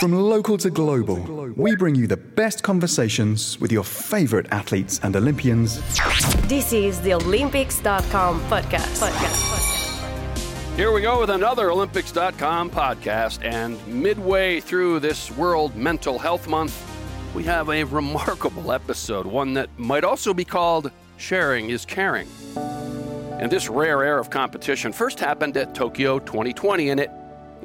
From local to global, we bring you the best conversations with your favorite athletes and Olympians. This is the Olympics.com podcast. podcast. Here we go with another Olympics.com podcast. And midway through this World Mental Health Month, we have a remarkable episode, one that might also be called Sharing is Caring. And this rare air of competition first happened at Tokyo 2020, and it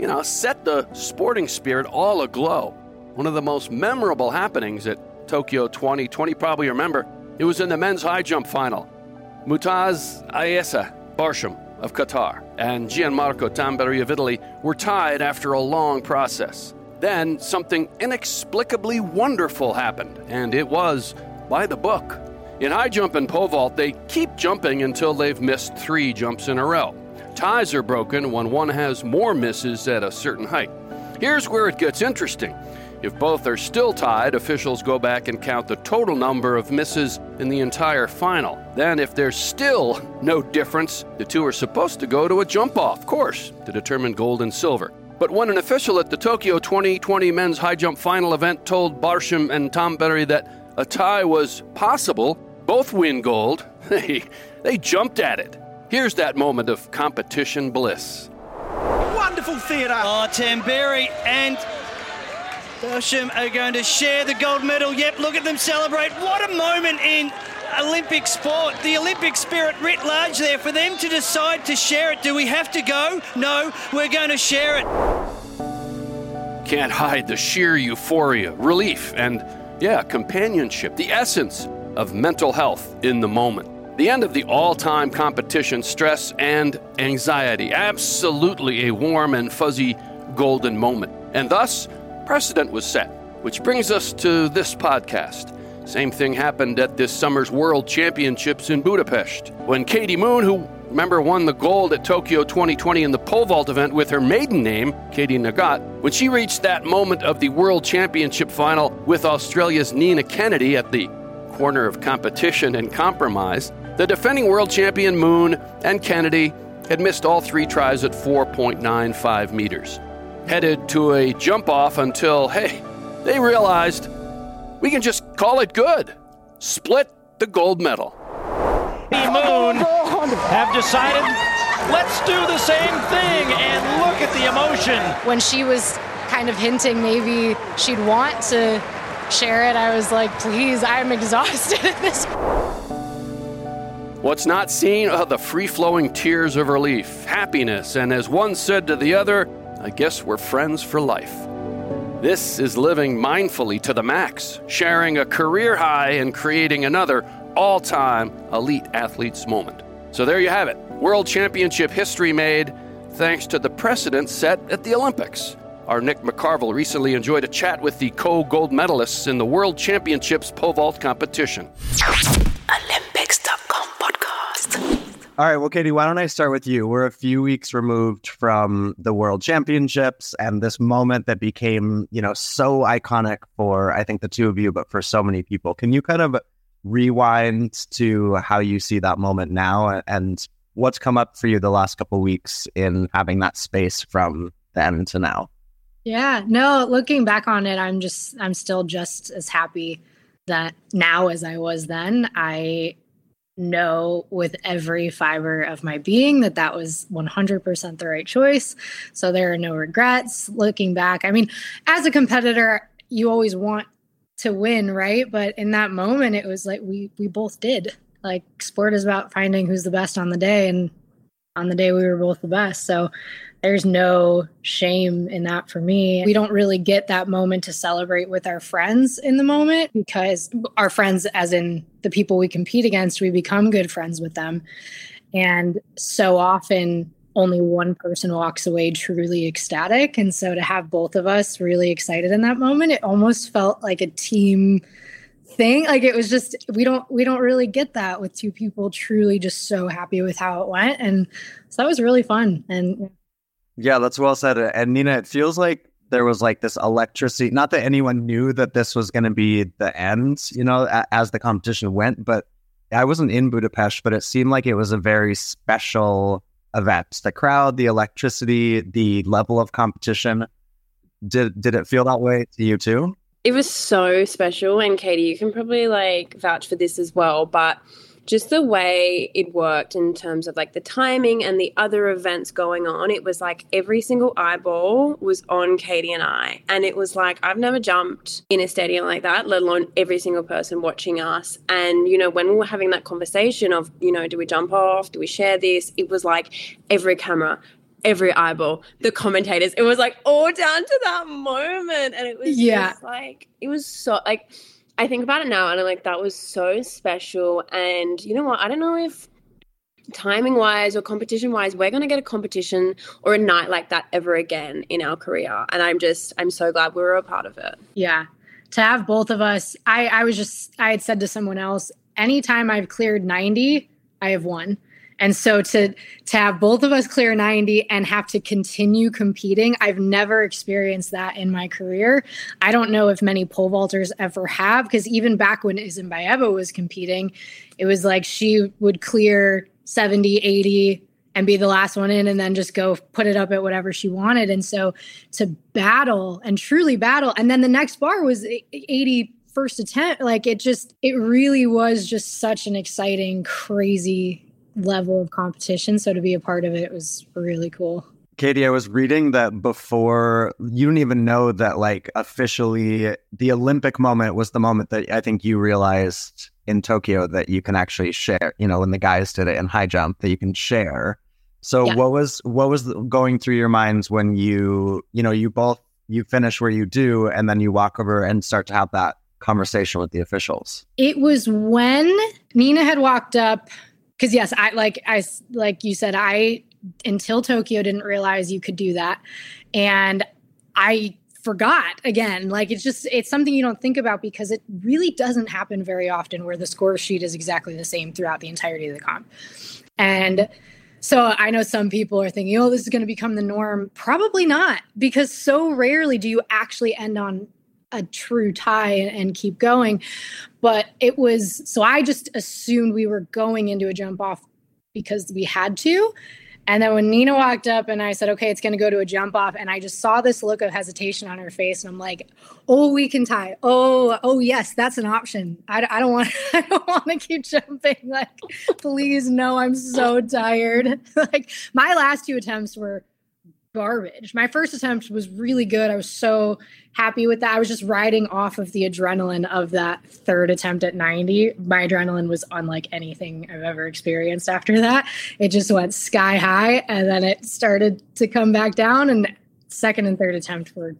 you know, set the sporting spirit all aglow. One of the most memorable happenings at Tokyo 2020, probably remember, it was in the men's high jump final. Mutaz Essa Barshim of Qatar and Gianmarco Tamberi of Italy were tied after a long process. Then something inexplicably wonderful happened, and it was by the book. In high jump and pole vault, they keep jumping until they've missed three jumps in a row. Ties are broken when one has more misses at a certain height. Here's where it gets interesting. If both are still tied, officials go back and count the total number of misses in the entire final. Then, if there's still no difference, the two are supposed to go to a jump off course to determine gold and silver. But when an official at the Tokyo 2020 men's high jump final event told Barshim and Tom Tamberi that a tie was possible, both win gold, they, they jumped at it. Here's that moment of competition bliss. Wonderful theatre. Oh, Tamberi and Barshim are going to share the gold medal. Yep, look at them celebrate. What a moment in Olympic sport. The Olympic spirit writ large there. For them to decide to share it, do we have to go? No, we're going to share it. Can't hide the sheer euphoria, relief, and, yeah, companionship, the essence of mental health in the moment. The end of the all time competition, stress and anxiety. Absolutely a warm and fuzzy golden moment. And thus, precedent was set, which brings us to this podcast. Same thing happened at this summer's World Championships in Budapest when Katie Moon, who remember won the gold at Tokyo 2020 in the pole vault event with her maiden name, Katie Nageotte, when she reached that moment of the World Championship final with Australia's Nina Kennedy at the corner of competition and compromise, the defending world champion Moon and Kennedy had missed all three tries at 4.95 meters. Headed to a jump off until, hey, they realized we can just call it good. Split the gold medal. Moon have decided let's do the same thing and look at the emotion. When she was kind of hinting maybe she'd want to share it, I was like, please, I'm exhausted at this What's not seen are the free flowing tears of relief, happiness, and as one said to the other, I guess we're friends for life. This is living mindfully to the max, sharing a career high and creating another all time elite athlete's moment. So there you have it World Championship history made thanks to the precedent set at the Olympics. Our Nick McCarville recently enjoyed a chat with the co gold medalists in the World Championships pole vault competition. All right, well, Katie, why don't I start with you? We're a few weeks removed from the World Championships and this moment that became, you know, so iconic for I think the two of you, but for so many people. Can you kind of rewind to how you see that moment now and what's come up for you the last couple weeks in having that space from then to now? Yeah, no, looking back on it, I'm just I'm still just as happy that now as I was then. I know with every fiber of my being that that was 100% the right choice. So there are no regrets looking back. I mean, as a competitor, you always want to win, right? But in that moment it was like we we both did. Like sport is about finding who's the best on the day and on the day we were both the best. So there's no shame in that for me. We don't really get that moment to celebrate with our friends in the moment because our friends, as in the people we compete against, we become good friends with them. And so often, only one person walks away truly ecstatic. And so to have both of us really excited in that moment, it almost felt like a team thing like it was just we don't we don't really get that with two people truly just so happy with how it went and so that was really fun and yeah, that's well said. And Nina, it feels like there was like this electricity. Not that anyone knew that this was going to be the end, you know, a- as the competition went, but I wasn't in Budapest, but it seemed like it was a very special event. The crowd, the electricity, the level of competition. Did did it feel that way to you too? It was so special. And Katie, you can probably like vouch for this as well. But just the way it worked in terms of like the timing and the other events going on, it was like every single eyeball was on Katie and I. And it was like, I've never jumped in a stadium like that, let alone every single person watching us. And, you know, when we were having that conversation of, you know, do we jump off? Do we share this? It was like every camera, every eyeball, the commentators. It was like all down to that moment. And it was yeah. like, it was so like, I think about it now and I'm like, that was so special. And you know what? I don't know if timing wise or competition wise, we're going to get a competition or a night like that ever again in our career. And I'm just, I'm so glad we were a part of it. Yeah. To have both of us, I, I was just, I had said to someone else, anytime I've cleared 90, I have won. And so to to have both of us clear 90 and have to continue competing, I've never experienced that in my career. I don't know if many pole vaulters ever have because even back when Isinbayeva was competing, it was like she would clear 70, 80 and be the last one in and then just go put it up at whatever she wanted. And so to battle and truly battle and then the next bar was 80 first attempt like it just it really was just such an exciting crazy level of competition. So to be a part of it was really cool. Katie, I was reading that before you didn't even know that, like, officially the Olympic moment was the moment that I think you realized in Tokyo that you can actually share, you know, when the guys did it in high jump, that you can share. So yeah. what was what was going through your minds when you, you know, you both you finish where you do and then you walk over and start to have that conversation with the officials? It was when Nina had walked up because yes, I like I like you said, I until Tokyo didn't realize you could do that, and I forgot again. Like it's just it's something you don't think about because it really doesn't happen very often where the score sheet is exactly the same throughout the entirety of the comp, and. So I know some people are thinking, oh, this is going to become the norm. Probably not, because so rarely do you actually end on a true tie and keep going. But it was so I just assumed we were going into a jump off because we had to. And then when Nina walked up and I said, okay, it's going to go to a jump off. And I just saw this look of hesitation on her face. And I'm like, oh, we can tie. Oh, oh, yes, that's an option. I, I don't want, I don't want to keep jumping. Like, please, no, I'm so tired. like my last two attempts were garbage. My first attempt was really good. I was so happy with that. I was just riding off of the adrenaline of that third attempt at 90. My adrenaline was unlike anything I've ever experienced after that. It just went sky high and then it started to come back down and second and third attempt were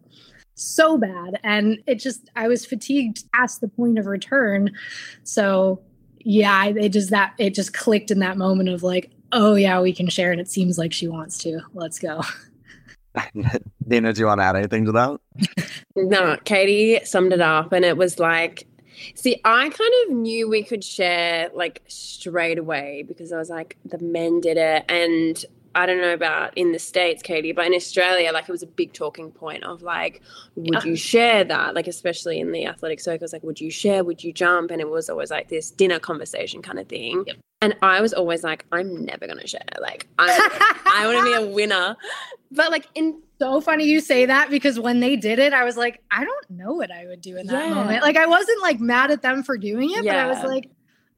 so bad and it just I was fatigued past the point of return. So yeah, it just that it just clicked in that moment of like, oh yeah, we can share and it seems like she wants to. Let's go. Nina, do you want to add anything to that? no, Katie summed it up, and it was like, see, I kind of knew we could share like straight away because I was like, the men did it, and I don't know about in the States, Katie, but in Australia, like it was a big talking point of like, would you share that? Like, especially in the athletic circles, like, would you share? Would you jump? And it was always like this dinner conversation kind of thing. Yep. And I was always like, I'm never going to share. Like, I want to be a winner. But like, in so funny you say that because when they did it, I was like, I don't know what I would do in that yeah. moment. Like, I wasn't like mad at them for doing it, yeah. but I was like,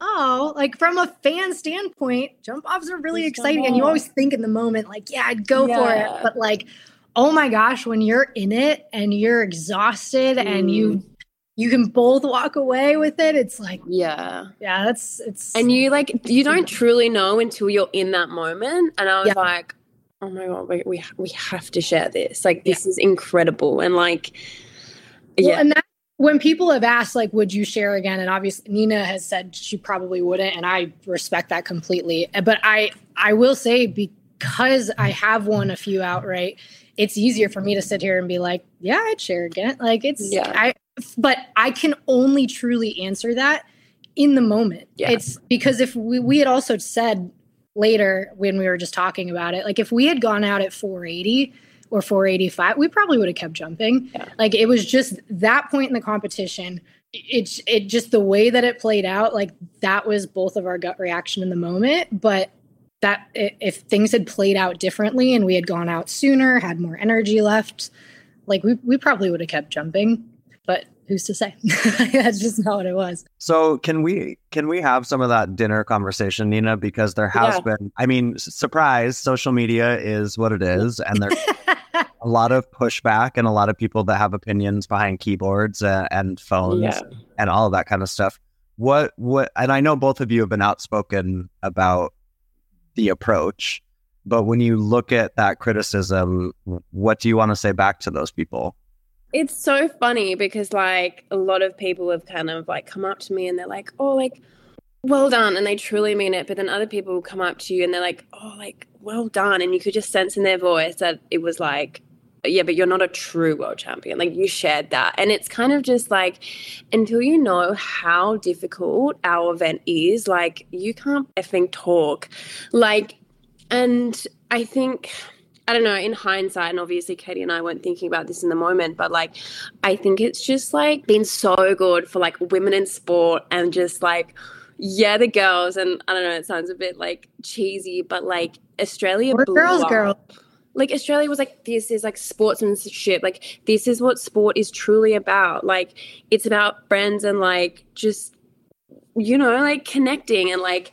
oh, like from a fan standpoint, jump offs are really exciting. And you always think in the moment, like, yeah, I'd go yeah. for it. But like, oh my gosh, when you're in it and you're exhausted mm. and you mm. you can both walk away with it, it's like Yeah. Yeah, that's it's and you like you don't truly know until you're in that moment. And I was yeah. like, oh my god, we we, we have to share this. Like this yeah. is incredible. And like well, yeah. and that when people have asked like would you share again? And obviously nina has said she probably wouldn't and i respect that completely. But i i will say because i have won a few outright it's easier for me to sit here and be like yeah i'd share again. Like it's yeah. I but i can only truly answer that in the moment. Yeah. it's because if we, we had also said later when we were just talking about it like if we had gone out at 480 or 485, we probably would have kept jumping. Yeah. Like it was just that point in the competition. It's it just the way that it played out. Like that was both of our gut reaction in the moment. But that if things had played out differently and we had gone out sooner, had more energy left, Like we we probably would have kept jumping, but who's to say? That's just not what it was. So can we can we have some of that dinner conversation, Nina? Because there has yeah. been, I mean, surprise, social media is what it is, and there's a lot of pushback and a lot of people that have opinions behind keyboards uh, and phones yeah. and all of that kind of stuff. What what? And I know both of you have been outspoken about the approach, but when you look at that criticism, what do you want to say back to those people? It's so funny because like a lot of people have kind of like come up to me and they're like, "Oh, like well done," and they truly mean it. But then other people will come up to you and they're like, "Oh, like well done," and you could just sense in their voice that it was like yeah, but you're not a true world champion. Like you shared that. And it's kind of just like until you know how difficult our event is, like you can't effing talk. Like, and I think I don't know, in hindsight, and obviously Katie and I weren't thinking about this in the moment, but like, I think it's just like been so good for like women in sport and just like, yeah, the girls, and I don't know, it sounds a bit like cheesy, but like Australia, We're girls, girl. Like Australia was like, this is like sportsmanship. Like this is what sport is truly about. Like it's about friends and like just, you know, like connecting and like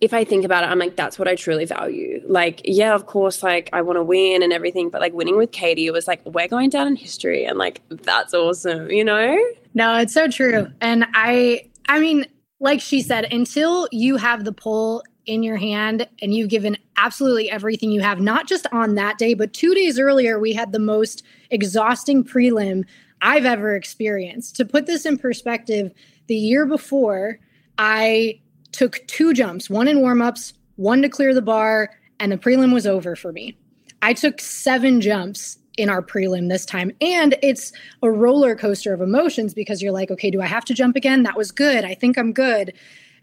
if I think about it, I'm like, that's what I truly value. Like, yeah, of course, like I want to win and everything, but like winning with Katie, was like, we're going down in history and like, that's awesome, you know? No, it's so true. And I, I mean, like she said, until you have the pull in your hand and you've given absolutely everything you have, not just on that day, but two days earlier, we had the most exhausting prelim I've ever experienced. To put this in perspective, the year before, I took two jumps, one in warmups, one to clear the bar, and the prelim was over for me. I took seven jumps in our prelim this time. And it's a roller coaster of emotions because you're like, okay, do I have to jump again? That was good. I think I'm good.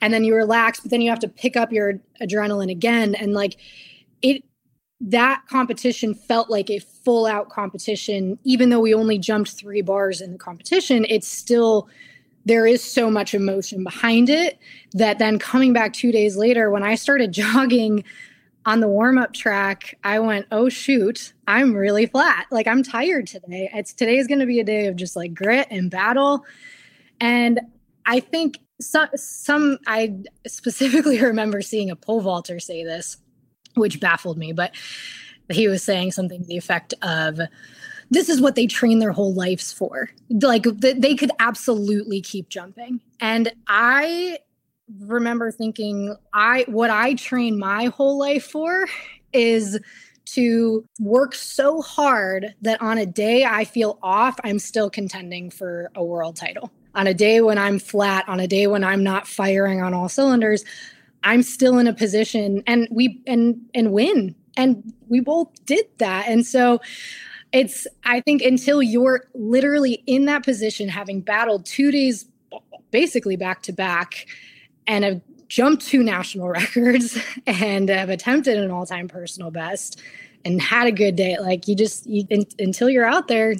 And then you relax, but then you have to pick up your adrenaline again. And like it, that competition felt like a full out competition. Even though we only jumped three bars in the competition, it's still there is so much emotion behind it that then coming back two days later, when I started jogging on the warm up track, I went, oh, shoot, I'm really flat. Like, I'm tired today. It's today's going to be a day of just like grit and battle. And I think some, some, I specifically remember seeing a pole vaulter say this, which baffled me, but he was saying something to the effect of, this is what they train their whole lives for. Like they could absolutely keep jumping. And I remember thinking I what I train my whole life for is to work so hard that on a day I feel off, I'm still contending for a world title. On a day when I'm flat, on a day when I'm not firing on all cylinders, I'm still in a position and we and and win. And we both did that. And so it's i think until you're literally in that position having battled two days basically back to back and have jumped two national records and have attempted an all-time personal best and had a good day like you just you, in, until you're out there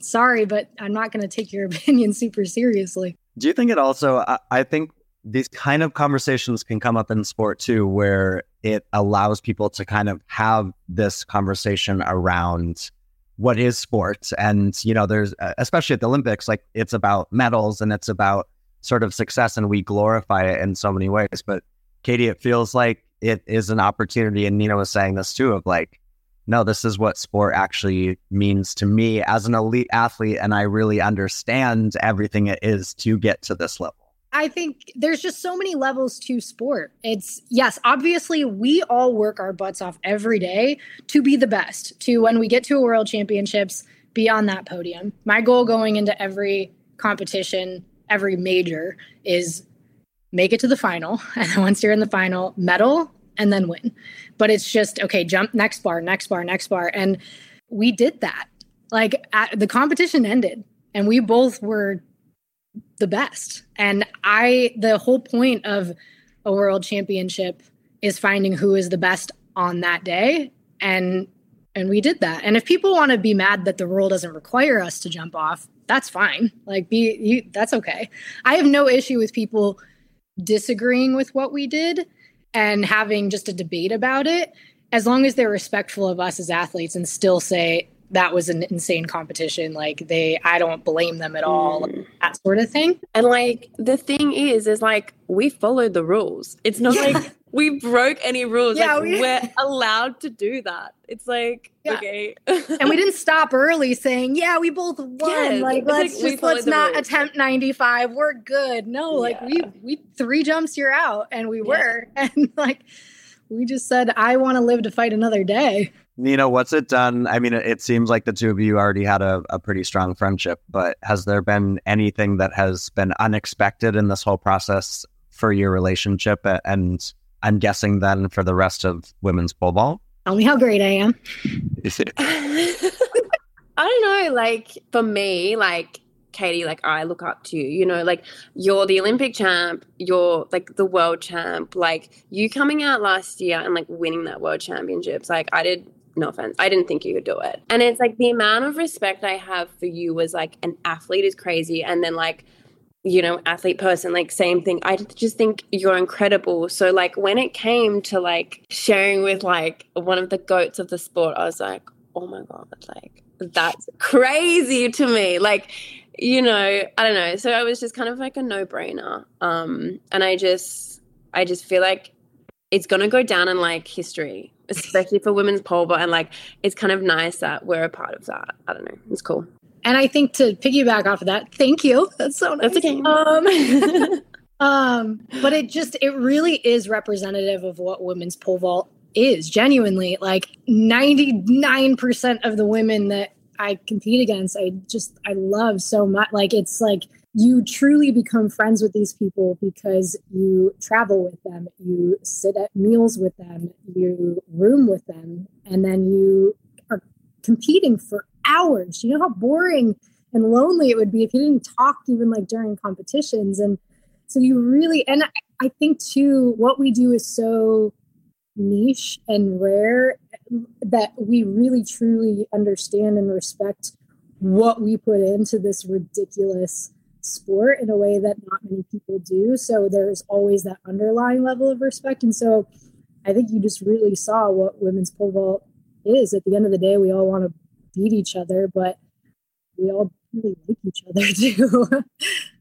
sorry but i'm not going to take your opinion super seriously. Do you think it also I, I think these kind of conversations can come up in sport too where it allows people to kind of have this conversation around what is sports and you know there's especially at the olympics like it's about medals and it's about sort of success and we glorify it in so many ways. But katie it feels like it is an opportunity and nina was saying this too of like no this is what sport actually means to me as an elite athlete and i really understand everything it is to get to this level I think there's just so many levels to sport. It's yes, obviously we all work our butts off every day to be the best, to when we get to a world championships, be on that podium. My goal going into every competition, every major is make it to the final. And once you're in the final, medal and then win. But it's just okay, jump next bar, next bar, next bar. And we did that. Like at, the competition ended and we both were the best. And I, the whole point of a world championship is finding who is the best on that day. And and we did that. And if people want to be mad that the rule doesn't require us to jump off, that's fine. Like be you, that's okay. I have no issue with people disagreeing with what we did and having just a debate about it as long as they're respectful of us as athletes and still say that was an insane competition. Like they, I don't blame them at all. Mm. That sort of thing. And like the thing is, is like we followed the rules. It's not yeah. like we broke any rules. Yeah, like, we... are allowed to do that. It's like yeah. okay, and we didn't stop early saying, "Yeah, we both won." Like let's like, just let's not rules. attempt ninety five. We're good. No, like we we three jumps, you're out, and we were, and like we just said, "I want to live to fight another day." Nina, what's it done? I mean, it seems like the two of you already had a, a pretty strong friendship, but has there been anything that has been unexpected in this whole process for your relationship? And I'm guessing then for the rest of women's pole vault? Tell me how great I am. I don't know. Like for me, like Katie, like I look up to you. You know, like you're the Olympic champ, you're like the world champ. Like you coming out last year and like winning that world championships. Like I did no offense. I didn't think you could do it. And it's like the amount of respect I have for you was like an athlete is crazy. And then like, you know, athlete person, like same thing. I just think you're incredible. So like when it came to like sharing with like one of the goats of the sport, I was like, oh my God, like that's crazy to me. Like, you know, I don't know. So I was just kind of like a no brainer. Um, and I just, I just feel like it's going to go down in like history especially for women's pole vault. And like, it's kind of nice that we're a part of that. I don't know. It's cool. And I think to piggyback off of that, thank you. That's so nice. That's okay. Um, um, but it just, it really is representative of what women's pole vault is genuinely like 99% of the women that I compete against, I just, I love so much. Like, it's like, you truly become friends with these people because you travel with them, you sit at meals with them, you room with them, and then you are competing for hours. You know how boring and lonely it would be if you didn't talk even like during competitions. And so you really, and I think too, what we do is so niche and rare that we really truly understand and respect what we put into this ridiculous sport in a way that not many people do. So there's always that underlying level of respect. And so I think you just really saw what women's pole vault is. At the end of the day, we all want to beat each other, but we all really like each other too.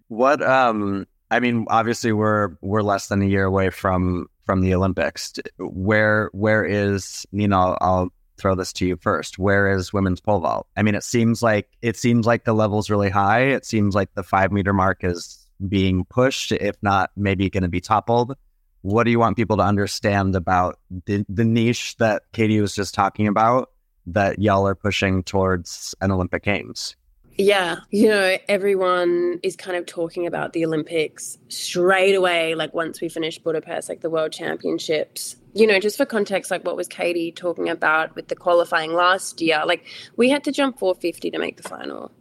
what um I mean, obviously we're we're less than a year away from from the Olympics. Where where is you know I'll throw this to you first. Where is women's pole vault? I mean, it seems like it seems like the level's really high. It seems like the five meter mark is being pushed, if not maybe going to be toppled. What do you want people to understand about the, the niche that Katie was just talking about that y'all are pushing towards an Olympic Games? Yeah, you know, everyone is kind of talking about the Olympics straight away, like once we finish Budapest, like the World Championships. You know, just for context, like what was Katie talking about with the qualifying last year? Like we had to jump 450 to make the final.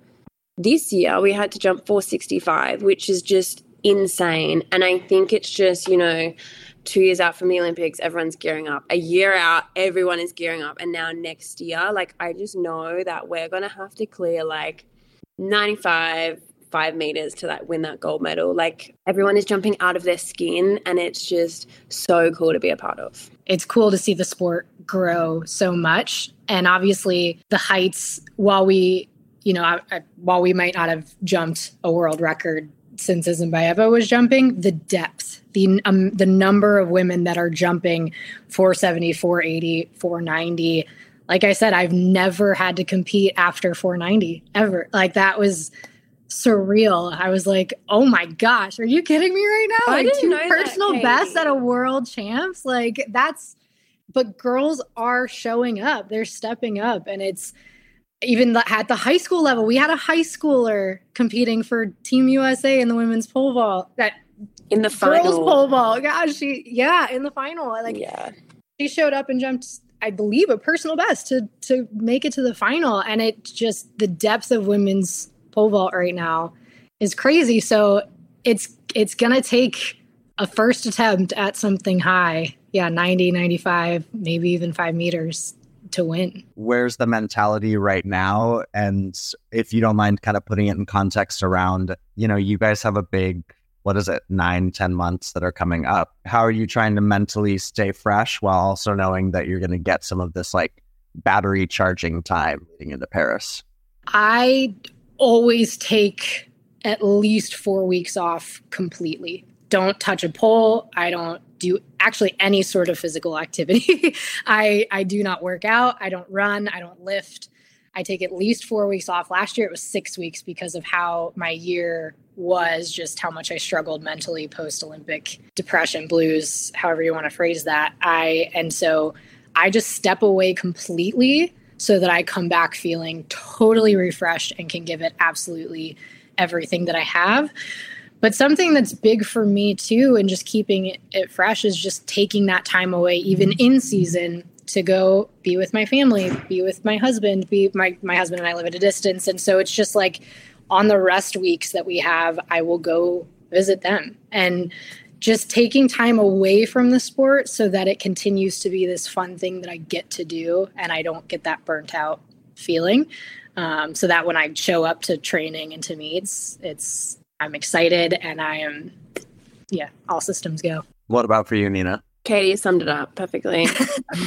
This year we had to jump 465, which is just insane. And I think it's just, you know, two years out from the Olympics, everyone's gearing up. A year out, everyone is gearing up. And now next year, like I just know that we're gonna have to clear like 95 five meters to like win that gold medal. Like everyone is jumping out of their skin and it's just so cool to be a part of. It's cool to see the sport grow so much. And obviously the heights while we you know I, I, while we might not have jumped a world record since Isinbayeva was jumping, the depth, the um, the number of women that are jumping 470, 480, 490 like I said, I've never had to compete after 490 ever. Like that was surreal. I was like, oh my gosh, are you kidding me right now? I like two personal that, bests at a world champs. Like that's but girls are showing up. They're stepping up and it's even at the high school level. We had a high schooler competing for Team USA in the women's pole vault. That in the final. girls pole vault. Gosh, she yeah, in the final. Like yeah. She showed up and jumped I believe a personal best to to make it to the final. And it just the depth of women's pole vault right now is crazy. So it's it's gonna take a first attempt at something high. Yeah, 90, 95, maybe even five meters to win. Where's the mentality right now? And if you don't mind kind of putting it in context around, you know, you guys have a big what is it, nine, ten months that are coming up. How are you trying to mentally stay fresh while also knowing that you're going to get some of this like battery charging time leading into Paris? I always take at least four weeks off completely. Don't touch a pole. I don't do actually any sort of physical activity. I I do not work out. I don't run. I don't lift. I take at least four weeks off. Last year it was six weeks because of how my year was, just how much I struggled mentally post Olympic depression, blues, however you want to phrase that. I and so I just step away completely so that I come back feeling totally refreshed and can give it absolutely everything that I have. But something that's big for me too, and just keeping it, fresh, is just taking that time away, even mm-hmm. in season, to go be with my family, be with my husband, be my my husband and I live at a distance, and so it's just like on the rest weeks that we have, I will go visit them. And just taking time away from the sport so that it continues to be this fun thing that I get to do and I don't get that burnt out feeling. Um, so that when I show up to training and to meets, it's I'm excited and I am, yeah, all systems go. What about for you, Nina? Katie summed it up perfectly.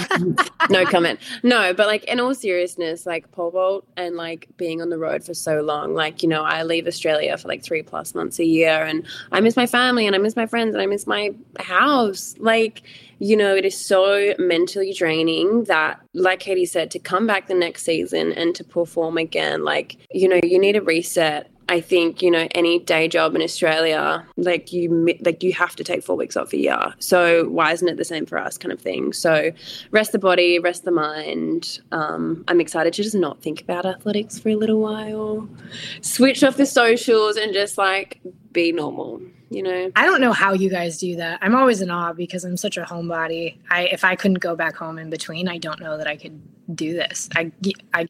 no comment. No, but like in all seriousness, like pole vault and like being on the road for so long, like, you know, I leave Australia for like three plus months a year and I miss my family and I miss my friends and I miss my house. Like, you know, it is so mentally draining that, like Katie said, to come back the next season and to perform again, like, you know, you need a reset I think you know any day job in Australia, like you like you have to take four weeks off a year. So why isn't it the same for us, kind of thing? So rest the body, rest the mind. Um, I'm excited to just not think about athletics for a little while, switch off the socials, and just like be normal. You know, I don't know how you guys do that. I'm always in awe because I'm such a homebody. I if I couldn't go back home in between, I don't know that I could do this. I I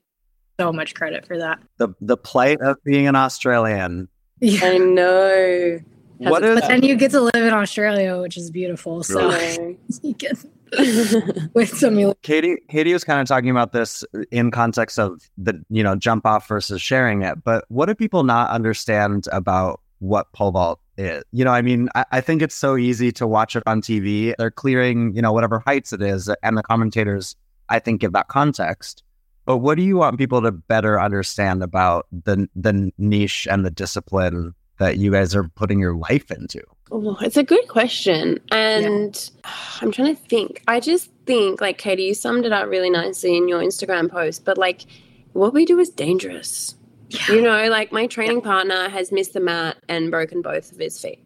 so much credit for that. The the plight of being an Australian. Yeah. I know. What is? But then you get to live in Australia, which is beautiful. So you get with some. Katie, Katie was kind of talking about this in context of the you know jump off versus sharing it. But what do people not understand about what pole vault is? You know, I mean, I, I think it's so easy to watch it on TV. They're clearing you know whatever heights it is, and the commentators I think give that context. But what do you want people to better understand about the the niche and the discipline that you guys are putting your life into? Oh, it's a good question. And yeah. I'm trying to think. I just think, like, Katie, you summed it up really nicely in your Instagram post, but like, what we do is dangerous. Yeah. You know, like, my training yeah. partner has missed the mat and broken both of his feet.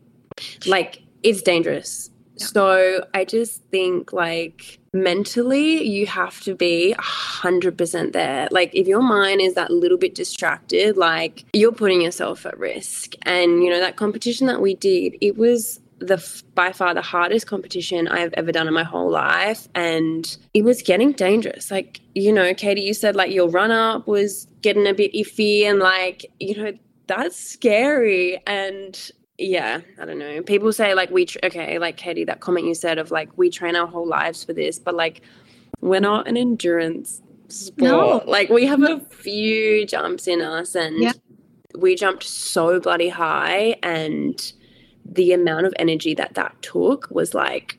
Like, it's dangerous. So I just think like mentally you have to be 100% there. Like if your mind is that little bit distracted, like you're putting yourself at risk. And you know that competition that we did, it was the by far the hardest competition I've ever done in my whole life and it was getting dangerous like you know Katie you said like your run up was getting a bit iffy and like you know that's scary and yeah, I don't know. People say like we okay, like Katie, that comment you said of like we train our whole lives for this, but like we're not an endurance sport. No. Like we have a few jumps in us, and yeah. we jumped so bloody high, and the amount of energy that that took was like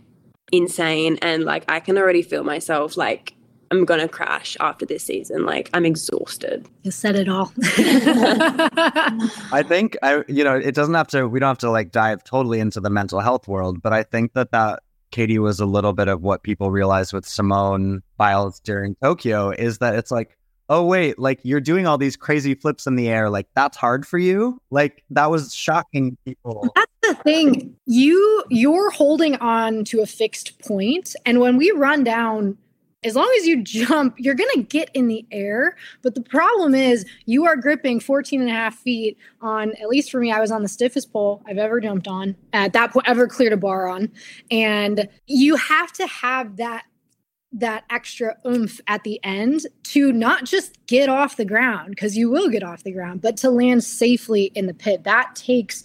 insane, and like I can already feel myself like I'm gonna crash after this season. Like I'm exhausted. You said it all. I think I, you know, it doesn't have to. We don't have to like dive totally into the mental health world, but I think that that Katie was a little bit of what people realized with Simone Biles during Tokyo is that it's like, oh wait, like you're doing all these crazy flips in the air, like that's hard for you. Like that was shocking people. That's the thing. You you're holding on to a fixed point, and when we run down as long as you jump, you're going to get in the air. But the problem is you are gripping 14 and a half feet on, at least for me, I was on the stiffest pole I've ever jumped on at that point, ever cleared a bar on. And you have to have that that extra oomph at the end to not just get off the ground because you will get off the ground but to land safely in the pit that takes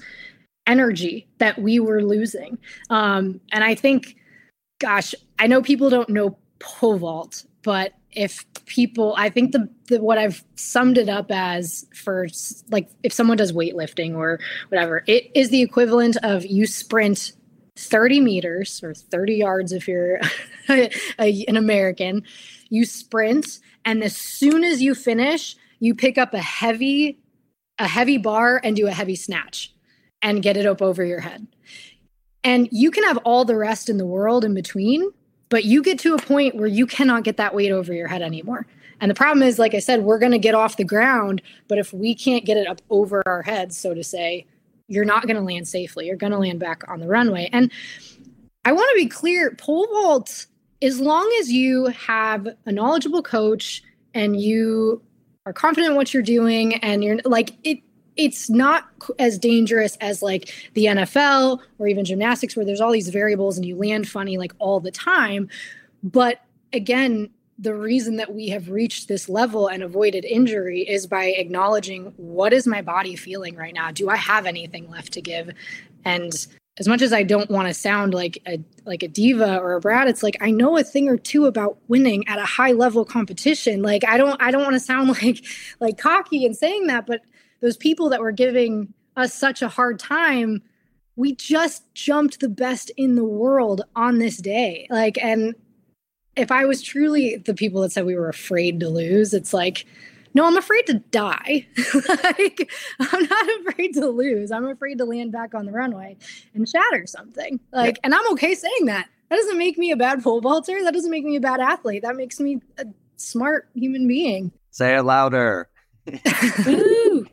energy that we were losing um, and i think gosh i know people don't know pole vault, but if people i think the, the what i've summed it up as for like if someone does weightlifting or whatever it is the equivalent of you sprint 30 meters or 30 yards if you're a, an American. You sprint, and as soon as you finish, you pick up a heavy a heavy bar and do a heavy snatch and get it up over your head. And you can have all the rest in the world in between, but you get to a point where you cannot get that weight over your head anymore. And the problem is, like I said, we're going to get off the ground, but if we can't get it up over our heads, so to say, you're not going to land safely. You're going to land back on the runway. And I want to be clear pole vault, as long as you have a knowledgeable coach and you are confident in what you're doing and you're like, it, it's not as dangerous as like the NFL or even gymnastics where there's all these variables and you land funny like all the time. But again, the reason that we have reached this level and avoided injury is by acknowledging what is my body feeling right now? Do i have anything left to give? And as much as i don't want to sound like a like a diva or a brat it's like i know a thing or two about winning at a high level competition. Like i don't i don't want to sound like like cocky in saying that but those people that were giving us such a hard time we just jumped the best in the world on this day like and if I was truly the people that said we were afraid to lose, it's like, no, I'm afraid to die. like, I'm not afraid to lose. I'm afraid to land back on the runway and shatter something. Like, yeah. and I'm okay saying that. That doesn't make me a bad pole vaulter. That doesn't make me a bad athlete. That makes me a smart human being. Say it louder.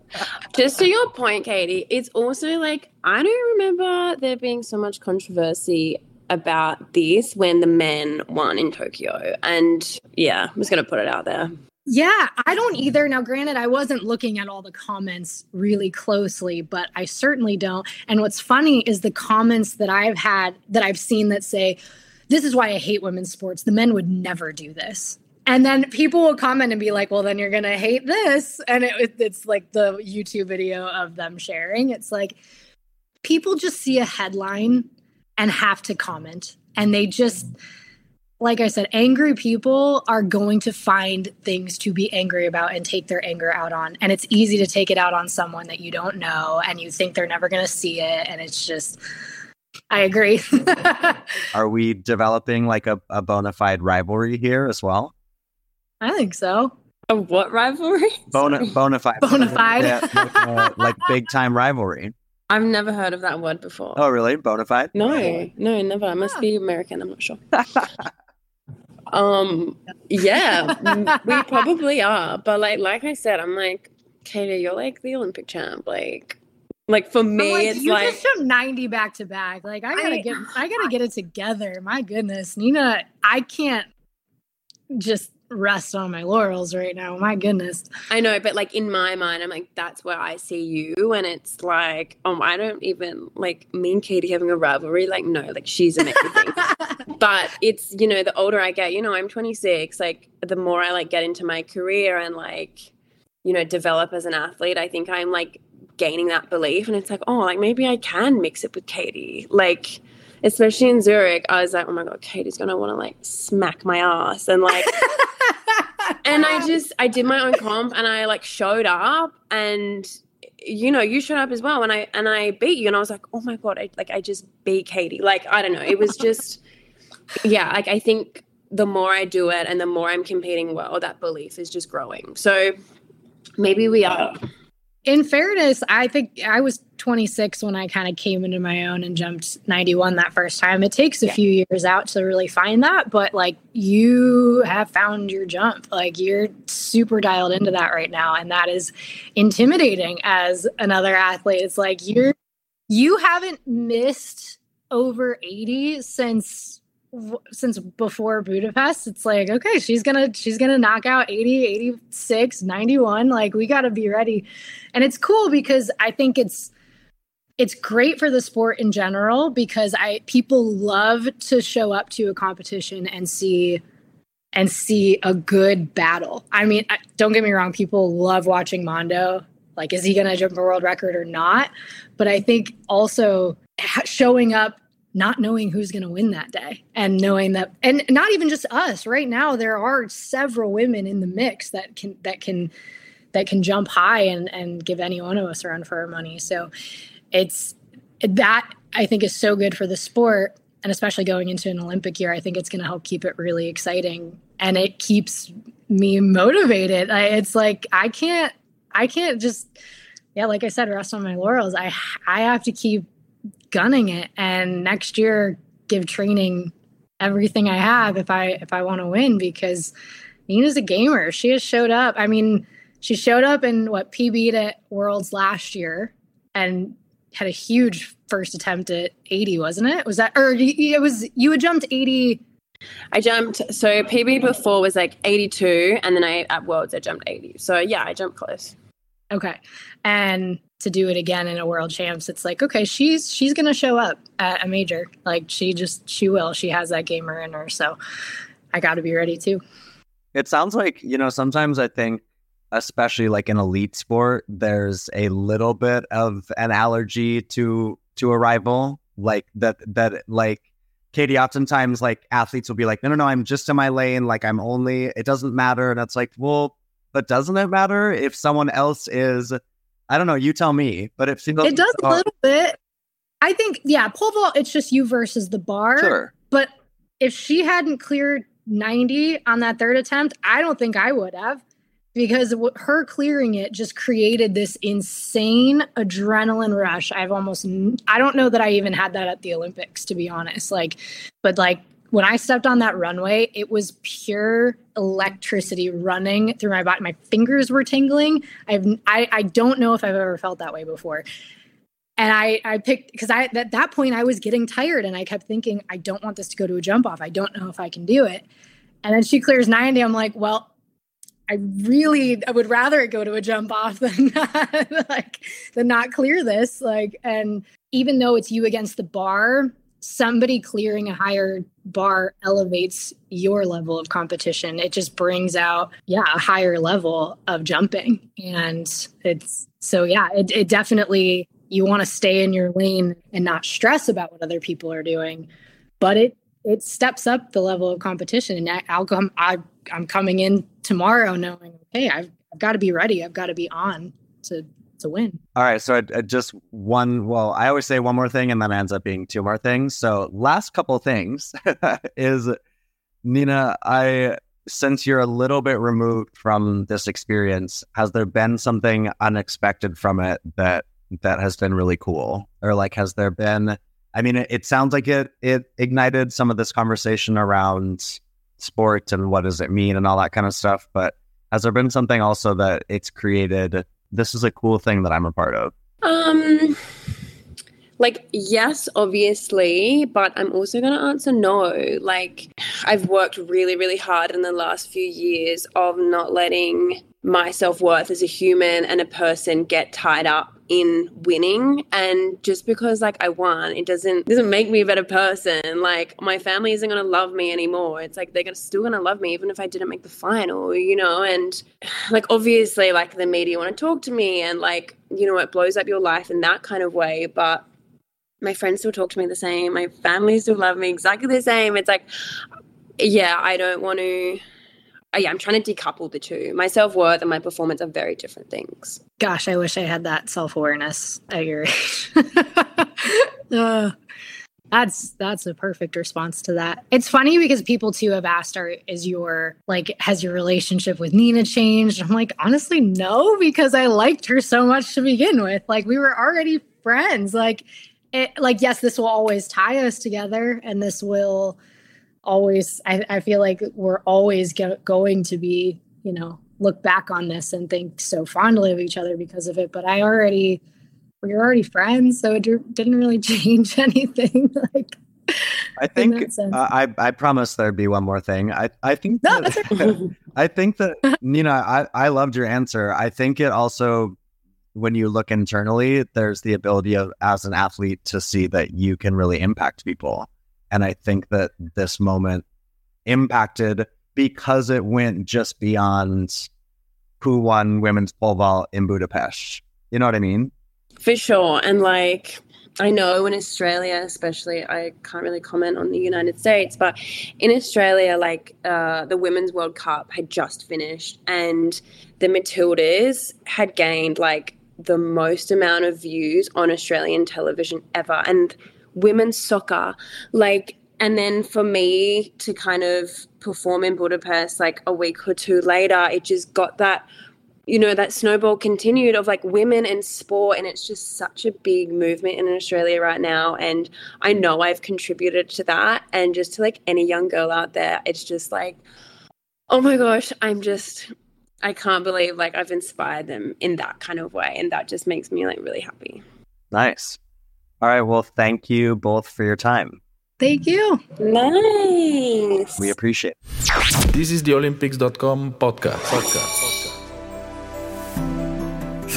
Just to your point, Katie, it's also like I don't remember there being so much controversy about this when the men won in Tokyo. And yeah, I'm just going to put it out there. Yeah, I don't either. Now, granted, I wasn't looking at all the comments really closely, but I certainly don't. And what's funny is the comments that I've had that I've seen that say, This is why I hate women's sports. The men would never do this. And then people will comment and be like, well, then you're going to hate this. And it, it's like the YouTube video of them sharing. It's like people just see a headline and have to comment. And they just, like I said, angry people are going to find things to be angry about and take their anger out on. And it's easy to take it out on someone that you don't know and you think they're never going to see it. And it's just, I agree. are we developing like a, a bona fide rivalry here as well? I think so. A what rivalry? Bona, bona fide. Bona fide. Yeah, like, uh, like big time rivalry. I've never heard of that word before. Oh, really? Bonafide? No, no, never. I must be American. I'm not sure. um, yeah, we probably are. But like, like I said, I'm like, Katie, you're like the Olympic champ. Like, like for me, like, it's you like just jumped 90 back to back. Like, I gotta I, get, I gotta get it together. My goodness, Nina, I can't just rest on my laurels right now. My goodness. I know, but like in my mind, I'm like, that's where I see you. And it's like, um, I don't even like me and Katie having a rivalry. Like, no, like she's amazing. but it's, you know, the older I get, you know, I'm 26, like the more I like get into my career and like, you know, develop as an athlete, I think I'm like gaining that belief. And it's like, oh, like maybe I can mix it with Katie. Like, especially in Zurich, I was like, oh my God, Katie's gonna wanna like smack my ass. And like, and I just I did my own comp and I like showed up and you know you showed up as well and I and I beat you and I was like oh my god I like I just beat Katie. Like I don't know. It was just yeah like I think the more I do it and the more I'm competing well that belief is just growing. So maybe we are in fairness, I think I was 26 when I kind of came into my own and jumped 91 that first time. It takes a yeah. few years out to really find that, but like you have found your jump. Like you're super dialed into that right now. And that is intimidating as another athlete. It's like you're, you haven't missed over 80 since since before Budapest, it's like, okay, she's going to she's going to knock out 80, 86, 91, like we got to be ready. And it's cool because I think it's it's great for the sport in general because I people love to show up to a competition and see and see a good battle. I mean, don't get me wrong, people love watching Mondo. Like, is he going to jump a world record or not? But I think also showing up not knowing who's going to win that day and knowing that and not even just us right now there are several women in the mix that can that can that can jump high and and give any one of us a run for our money so it's that I think is so good for the sport and especially going into an Olympic year, I think it's going to help keep it really exciting and it keeps me motivated. I, it's like I can't I can't just yeah, like I said, rest on my laurels. I I have to keep gunning it and next year give training everything I have if I if I want to win because Nina's a gamer. She has showed up. I mean, she showed up in what PB'd at Worlds last year and had a huge first attempt at 80, wasn't it? Was that or it was you had jumped 80 I jumped so PB before was like 82 and then I at Worlds I jumped 80. So yeah, I jumped close. Okay. And to do it again in a world champs, it's like, okay, she's she's gonna show up at a major. Like she just she will. She has that gamer in her. So I gotta be ready too. It sounds like, you know, sometimes I think especially like in elite sport, there's a little bit of an allergy to to a rival. Like that that like Katie, oftentimes like athletes will be like, no, no, no, I'm just in my lane. Like I'm only, it doesn't matter. And it's like, well, but doesn't it matter if someone else is, I don't know, you tell me, but if it does a little bit. I think, yeah, pole vault, it's just you versus the bar. Sure. But if she hadn't cleared 90 on that third attempt, I don't think I would have because her clearing it just created this insane adrenaline rush. I've almost, I don't know that I even had that at the Olympics, to be honest. Like, but like when I stepped on that runway, it was pure electricity running through my body. My fingers were tingling. I've, I, I don't know if I've ever felt that way before. And I, I picked because I at that point I was getting tired and I kept thinking, I don't want this to go to a jump off. I don't know if I can do it. And then she clears 90. I'm like, well, I really I would rather it go to a jump off than not, like than not clear this. Like, and even though it's you against the bar, somebody clearing a higher bar elevates your level of competition. It just brings out, yeah, a higher level of jumping. And it's so yeah, it, it definitely you want to stay in your lane and not stress about what other people are doing. But it it steps up the level of competition. And I'll come I I'm coming in tomorrow knowing, hey, I've, I've got to be ready. I've got to be on to to win. All right. So I, I just one. Well, I always say one more thing, and then ends up being two more things. So last couple things is Nina. I since you're a little bit removed from this experience, has there been something unexpected from it that that has been really cool, or like has there been? I mean, it, it sounds like it it ignited some of this conversation around sport and what does it mean and all that kind of stuff. But has there been something also that it's created? This is a cool thing that I'm a part of. Um, like yes, obviously, but I'm also going to answer no. Like I've worked really, really hard in the last few years of not letting my self worth as a human and a person get tied up in winning. And just because like I won it doesn't doesn't make me a better person. Like my family isn't going to love me anymore. It's like they're gonna, still going to love me even if I didn't make the final you know? And like obviously like the media want to talk to me and like you know it blows up your life in that kind of way. But my friends still talk to me the same my family still love me exactly the same it's like yeah I don't want to uh, yeah, I'm trying to decouple the two. My self worth and my performance are very different things. Gosh, I wish I had that self awareness at your age. uh, that's that's a perfect response to that. It's funny because people too have asked, "Are is your like has your relationship with Nina changed?" I'm like, honestly, no, because I liked her so much to begin with. Like we were already friends. Like, it, like yes, this will always tie us together, and this will always I, I feel like we're always get, going to be you know look back on this and think so fondly of each other because of it but i already we were already friends so it didn't really change anything like I think uh, I I promise there'd be one more thing. I I think no, that, I think that Nina, I I loved your answer. I think it also when you look internally, there's the ability of as an athlete to see that you can really impact people. And I think that this moment impacted because it went just beyond who won women's pole vault in Budapest. You know what I mean? For sure. And like, I know in Australia, especially, I can't really comment on the United States, but in Australia, like uh, the Women's World Cup had just finished, and the Matildas had gained like the most amount of views on Australian television ever. And women's soccer, like and then for me to kind of perform in Budapest like a week or two later, it just got that you know that snowball continued of like women in sport. And it's just such a big movement in australia right now. And i know i've contributed to that. And just to like any young girl out there it's just like oh my gosh i'm just i can't believe like i've inspired them in that kind of way and that just makes me like really happy nice all right well thank you both for your time Thank you. Nice. We appreciate it. This is the Olympics.com podcast. podcast.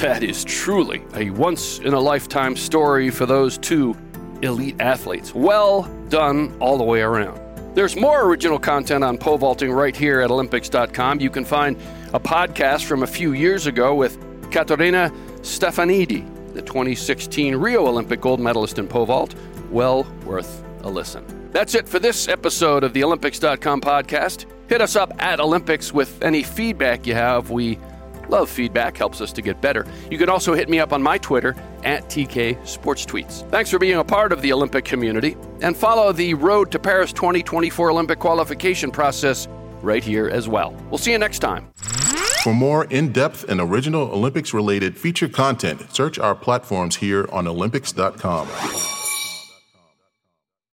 That is truly a once in a lifetime story for those two elite athletes. Well done all the way around. There's more original content on pole vaulting right here at Olympics.com. You can find a podcast from a few years ago with Katerina Stefanidi, the 2016 Rio Olympic gold medalist in pole vault. Well worth a listen. That's it for this episode of the Olympics.com podcast. Hit us up at Olympics with any feedback you have. We love feedback, helps us to get better. You can also hit me up on my Twitter at TK Sports Tweets. Thanks for being a part of the Olympic community and follow the Road to Paris 2024 Olympic qualification process right here as well. We'll see you next time. For more in depth and original Olympics related feature content, search our platforms here on Olympics.com.